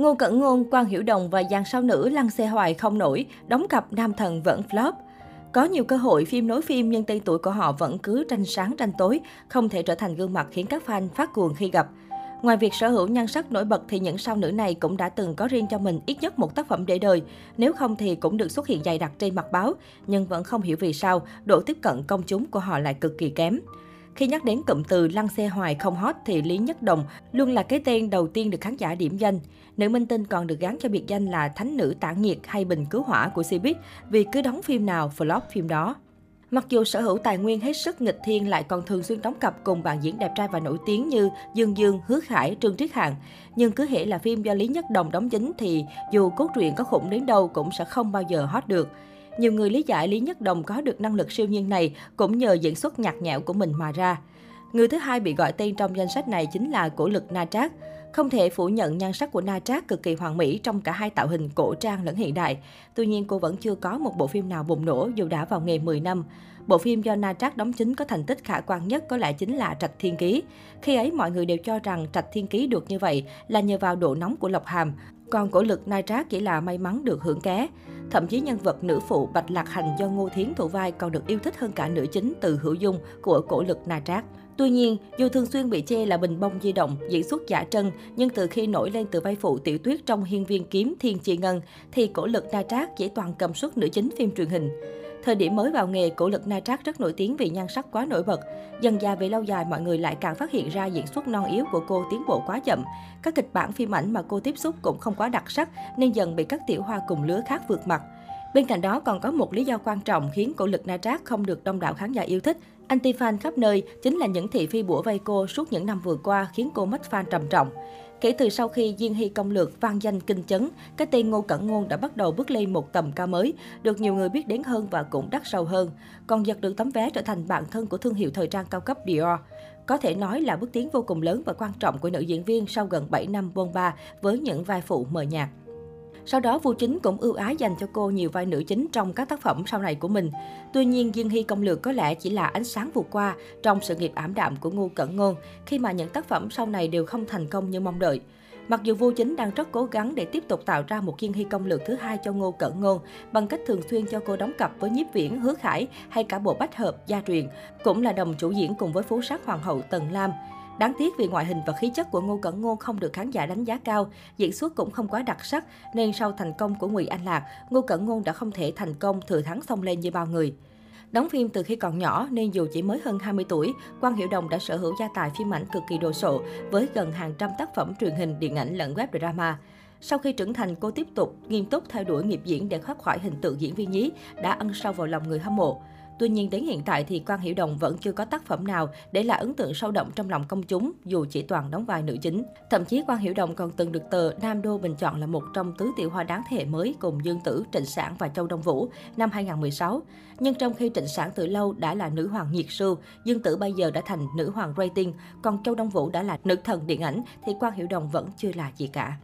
Ngô Cẩn Ngôn, Quang Hiểu Đồng và dàn sao nữ lăn xe hoài không nổi, đóng cặp nam thần vẫn flop. Có nhiều cơ hội phim nối phim nhưng tên tuổi của họ vẫn cứ tranh sáng tranh tối, không thể trở thành gương mặt khiến các fan phát cuồng khi gặp. Ngoài việc sở hữu nhan sắc nổi bật thì những sao nữ này cũng đã từng có riêng cho mình ít nhất một tác phẩm để đời. Nếu không thì cũng được xuất hiện dày đặc trên mặt báo, nhưng vẫn không hiểu vì sao độ tiếp cận công chúng của họ lại cực kỳ kém. Khi nhắc đến cụm từ lăn xe hoài không hot thì Lý Nhất Đồng luôn là cái tên đầu tiên được khán giả điểm danh. Nữ minh tinh còn được gắn cho biệt danh là thánh nữ tản nhiệt hay bình cứu hỏa của Cbiz vì cứ đóng phim nào flop phim đó. Mặc dù sở hữu tài nguyên hết sức nghịch thiên lại còn thường xuyên đóng cặp cùng bạn diễn đẹp trai và nổi tiếng như Dương Dương, Hứa Khải, Trương Triết Hạng. Nhưng cứ hệ là phim do Lý Nhất Đồng đóng chính thì dù cốt truyện có khủng đến đâu cũng sẽ không bao giờ hot được. Nhiều người lý giải Lý Nhất Đồng có được năng lực siêu nhiên này cũng nhờ diễn xuất nhạt nhẽo của mình mà ra. Người thứ hai bị gọi tên trong danh sách này chính là cổ lực Na Trác. Không thể phủ nhận nhan sắc của Na Trác cực kỳ hoàn mỹ trong cả hai tạo hình cổ trang lẫn hiện đại. Tuy nhiên, cô vẫn chưa có một bộ phim nào bùng nổ dù đã vào nghề 10 năm. Bộ phim do Na Trác đóng chính có thành tích khả quan nhất có lẽ chính là Trạch Thiên Ký. Khi ấy mọi người đều cho rằng Trạch Thiên Ký được như vậy là nhờ vào độ nóng của Lộc Hàm, còn cổ lực Na Trác chỉ là may mắn được hưởng ké. Thậm chí nhân vật nữ phụ Bạch Lạc Hành do Ngô Thiến thủ vai còn được yêu thích hơn cả nữ chính từ Hữu Dung của cổ lực Na Trác. Tuy nhiên, dù thường xuyên bị chê là bình bông di động, diễn xuất giả trân, nhưng từ khi nổi lên từ vai phụ tiểu tuyết trong Hiên viên kiếm Thiên Chi Ngân, thì cổ lực Na Trác chỉ toàn cầm suất nữ chính phim truyền hình. Thời điểm mới vào nghề, cổ lực Na Trác rất nổi tiếng vì nhan sắc quá nổi bật. Dần dà về lâu dài, mọi người lại càng phát hiện ra diễn xuất non yếu của cô tiến bộ quá chậm. Các kịch bản phim ảnh mà cô tiếp xúc cũng không quá đặc sắc, nên dần bị các tiểu hoa cùng lứa khác vượt mặt. Bên cạnh đó còn có một lý do quan trọng khiến cổ lực Na Trác không được đông đảo khán giả yêu thích. Anti-fan khắp nơi chính là những thị phi bủa vây cô suốt những năm vừa qua khiến cô mất fan trầm trọng. Kể từ sau khi Diên Hy công lược vang danh kinh chấn, cái tên Ngô Cẩn Ngôn đã bắt đầu bước lên một tầm cao mới, được nhiều người biết đến hơn và cũng đắt sâu hơn. Còn giật được tấm vé trở thành bạn thân của thương hiệu thời trang cao cấp Dior. Có thể nói là bước tiến vô cùng lớn và quan trọng của nữ diễn viên sau gần 7 năm bôn ba với những vai phụ mờ nhạt. Sau đó, Vu Chính cũng ưu ái dành cho cô nhiều vai nữ chính trong các tác phẩm sau này của mình. Tuy nhiên, Diên Hy công lược có lẽ chỉ là ánh sáng vụt qua trong sự nghiệp ảm đạm của Ngô Cẩn Ngôn, khi mà những tác phẩm sau này đều không thành công như mong đợi. Mặc dù Vu Chính đang rất cố gắng để tiếp tục tạo ra một Diên Hy công lược thứ hai cho Ngô Cẩn Ngôn bằng cách thường xuyên cho cô đóng cặp với nhiếp viễn Hứa Khải hay cả bộ bách hợp gia truyền, cũng là đồng chủ diễn cùng với phú sát hoàng hậu Tần Lam. Đáng tiếc vì ngoại hình và khí chất của Ngô Cẩn Ngôn không được khán giả đánh giá cao, diễn xuất cũng không quá đặc sắc, nên sau thành công của Ngụy Anh Lạc, Ngô Cẩn Ngôn đã không thể thành công thừa thắng xông lên như bao người. Đóng phim từ khi còn nhỏ nên dù chỉ mới hơn 20 tuổi, Quang Hiểu Đồng đã sở hữu gia tài phim ảnh cực kỳ đồ sộ với gần hàng trăm tác phẩm truyền hình, điện ảnh lẫn web drama. Sau khi trưởng thành, cô tiếp tục nghiêm túc theo đuổi nghiệp diễn để thoát khỏi hình tượng diễn viên nhí, đã ăn sâu vào lòng người hâm mộ. Tuy nhiên đến hiện tại thì Quang Hiểu Đồng vẫn chưa có tác phẩm nào để lại ấn tượng sâu đậm trong lòng công chúng, dù chỉ toàn đóng vai nữ chính. Thậm chí Quang Hiểu Đồng còn từng được tờ Nam Đô bình chọn là một trong tứ tiểu hoa đáng thế hệ mới cùng Dương Tử, Trịnh Sản và Châu Đông Vũ năm 2016. Nhưng trong khi Trịnh Sản từ lâu đã là nữ hoàng nhiệt sưu, Dương Tử bây giờ đã thành nữ hoàng rating, còn Châu Đông Vũ đã là nữ thần điện ảnh thì Quang Hiểu Đồng vẫn chưa là gì cả.